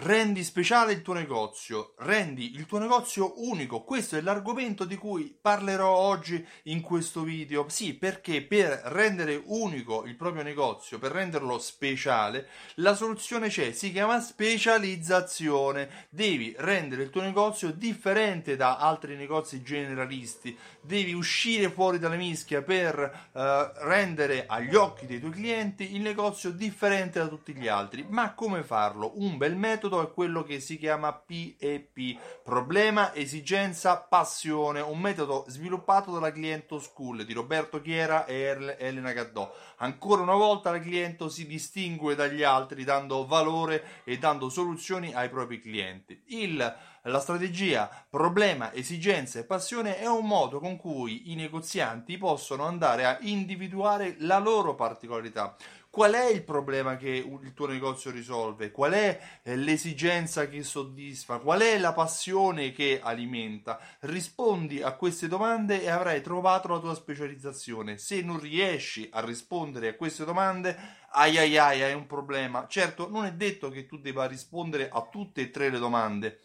rendi speciale il tuo negozio, rendi il tuo negozio unico. Questo è l'argomento di cui parlerò oggi in questo video. Sì, perché per rendere unico il proprio negozio, per renderlo speciale, la soluzione c'è, si chiama specializzazione. Devi rendere il tuo negozio differente da altri negozi generalisti, devi uscire fuori dalla mischia per uh, rendere agli occhi dei tuoi clienti il negozio differente da tutti gli altri. Ma come farlo? Un bel metodo metodo è quello che si chiama PEP, problema, esigenza, passione, un metodo sviluppato dalla Cliento School di Roberto Chiera e Elena Gaddò. Ancora una volta la Cliento si distingue dagli altri dando valore e dando soluzioni ai propri clienti. Il la strategia problema, esigenza e passione è un modo con cui i negozianti possono andare a individuare la loro particolarità. Qual è il problema che il tuo negozio risolve? Qual è eh, l'esigenza che soddisfa? Qual è la passione che alimenta? Rispondi a queste domande e avrai trovato la tua specializzazione. Se non riesci a rispondere a queste domande, ai ai ai, hai un problema. Certo, non è detto che tu debba rispondere a tutte e tre le domande,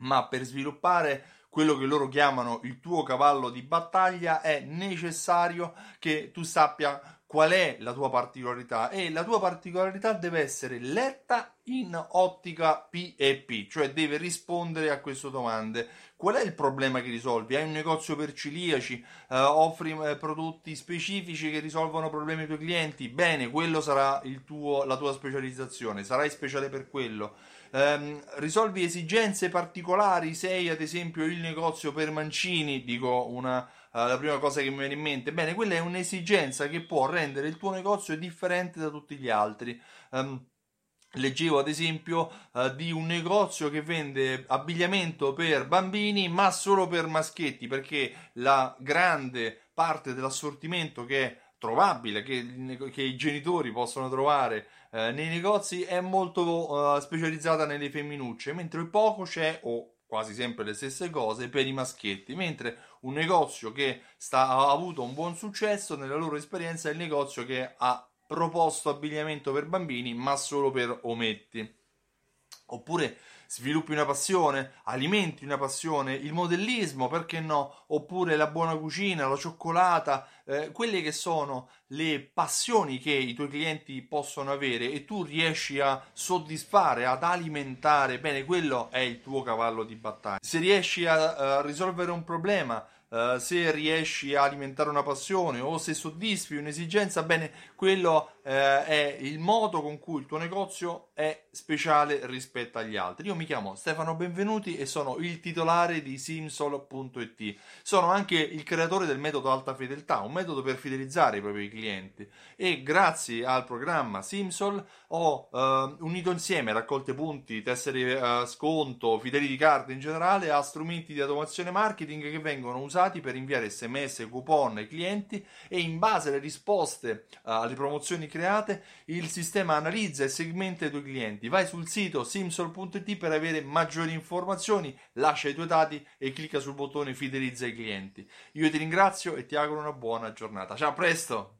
ma per sviluppare quello che loro chiamano il tuo cavallo di battaglia è necessario che tu sappia qual è la tua particolarità? E la tua particolarità deve essere letta in ottica PEP, cioè deve rispondere a queste domande. Qual è il problema che risolvi? Hai un negozio per ciliaci, eh, offri eh, prodotti specifici che risolvono problemi dei tuoi clienti? Bene, quello sarà tuo, la tua specializzazione, sarai speciale per quello. Eh, risolvi esigenze particolari, sei ad esempio il negozio per mancini, dico una uh, la prima cosa che mi viene in mente. Bene, quella è un'esigenza che può rendere il tuo negozio differente da tutti gli altri. Um, Leggevo ad esempio uh, di un negozio che vende abbigliamento per bambini ma solo per maschietti perché la grande parte dell'assortimento che è trovabile, che, che i genitori possono trovare uh, nei negozi è molto uh, specializzata nelle femminucce, mentre poco c'è o quasi sempre le stesse cose per i maschietti, mentre un negozio che sta, ha avuto un buon successo nella loro esperienza è il negozio che ha proposto abbigliamento per bambini ma solo per ometti. Oppure sviluppi una passione, alimenti una passione, il modellismo, perché no? Oppure la buona cucina, la cioccolata, eh, quelle che sono le passioni che i tuoi clienti possono avere e tu riesci a soddisfare, ad alimentare, bene, quello è il tuo cavallo di battaglia. Se riesci a, a risolvere un problema, Uh, se riesci a alimentare una passione o se soddisfi un'esigenza, bene, quello uh, è il modo con cui il tuo negozio è speciale rispetto agli altri. Io mi chiamo Stefano Benvenuti e sono il titolare di simsol.it. Sono anche il creatore del metodo alta fedeltà, un metodo per fidelizzare i propri clienti e grazie al programma Simsol ho uh, unito insieme raccolte punti, tessere sconto, fidelity card in generale a strumenti di automazione marketing che vengono usati per inviare sms coupon ai clienti e in base alle risposte uh, alle promozioni create il sistema analizza e segmenta i tuoi clienti. Vai sul sito simsol.it per avere maggiori informazioni, lascia i tuoi dati e clicca sul bottone fidelizza i clienti. Io ti ringrazio e ti auguro una buona giornata. Ciao, a presto!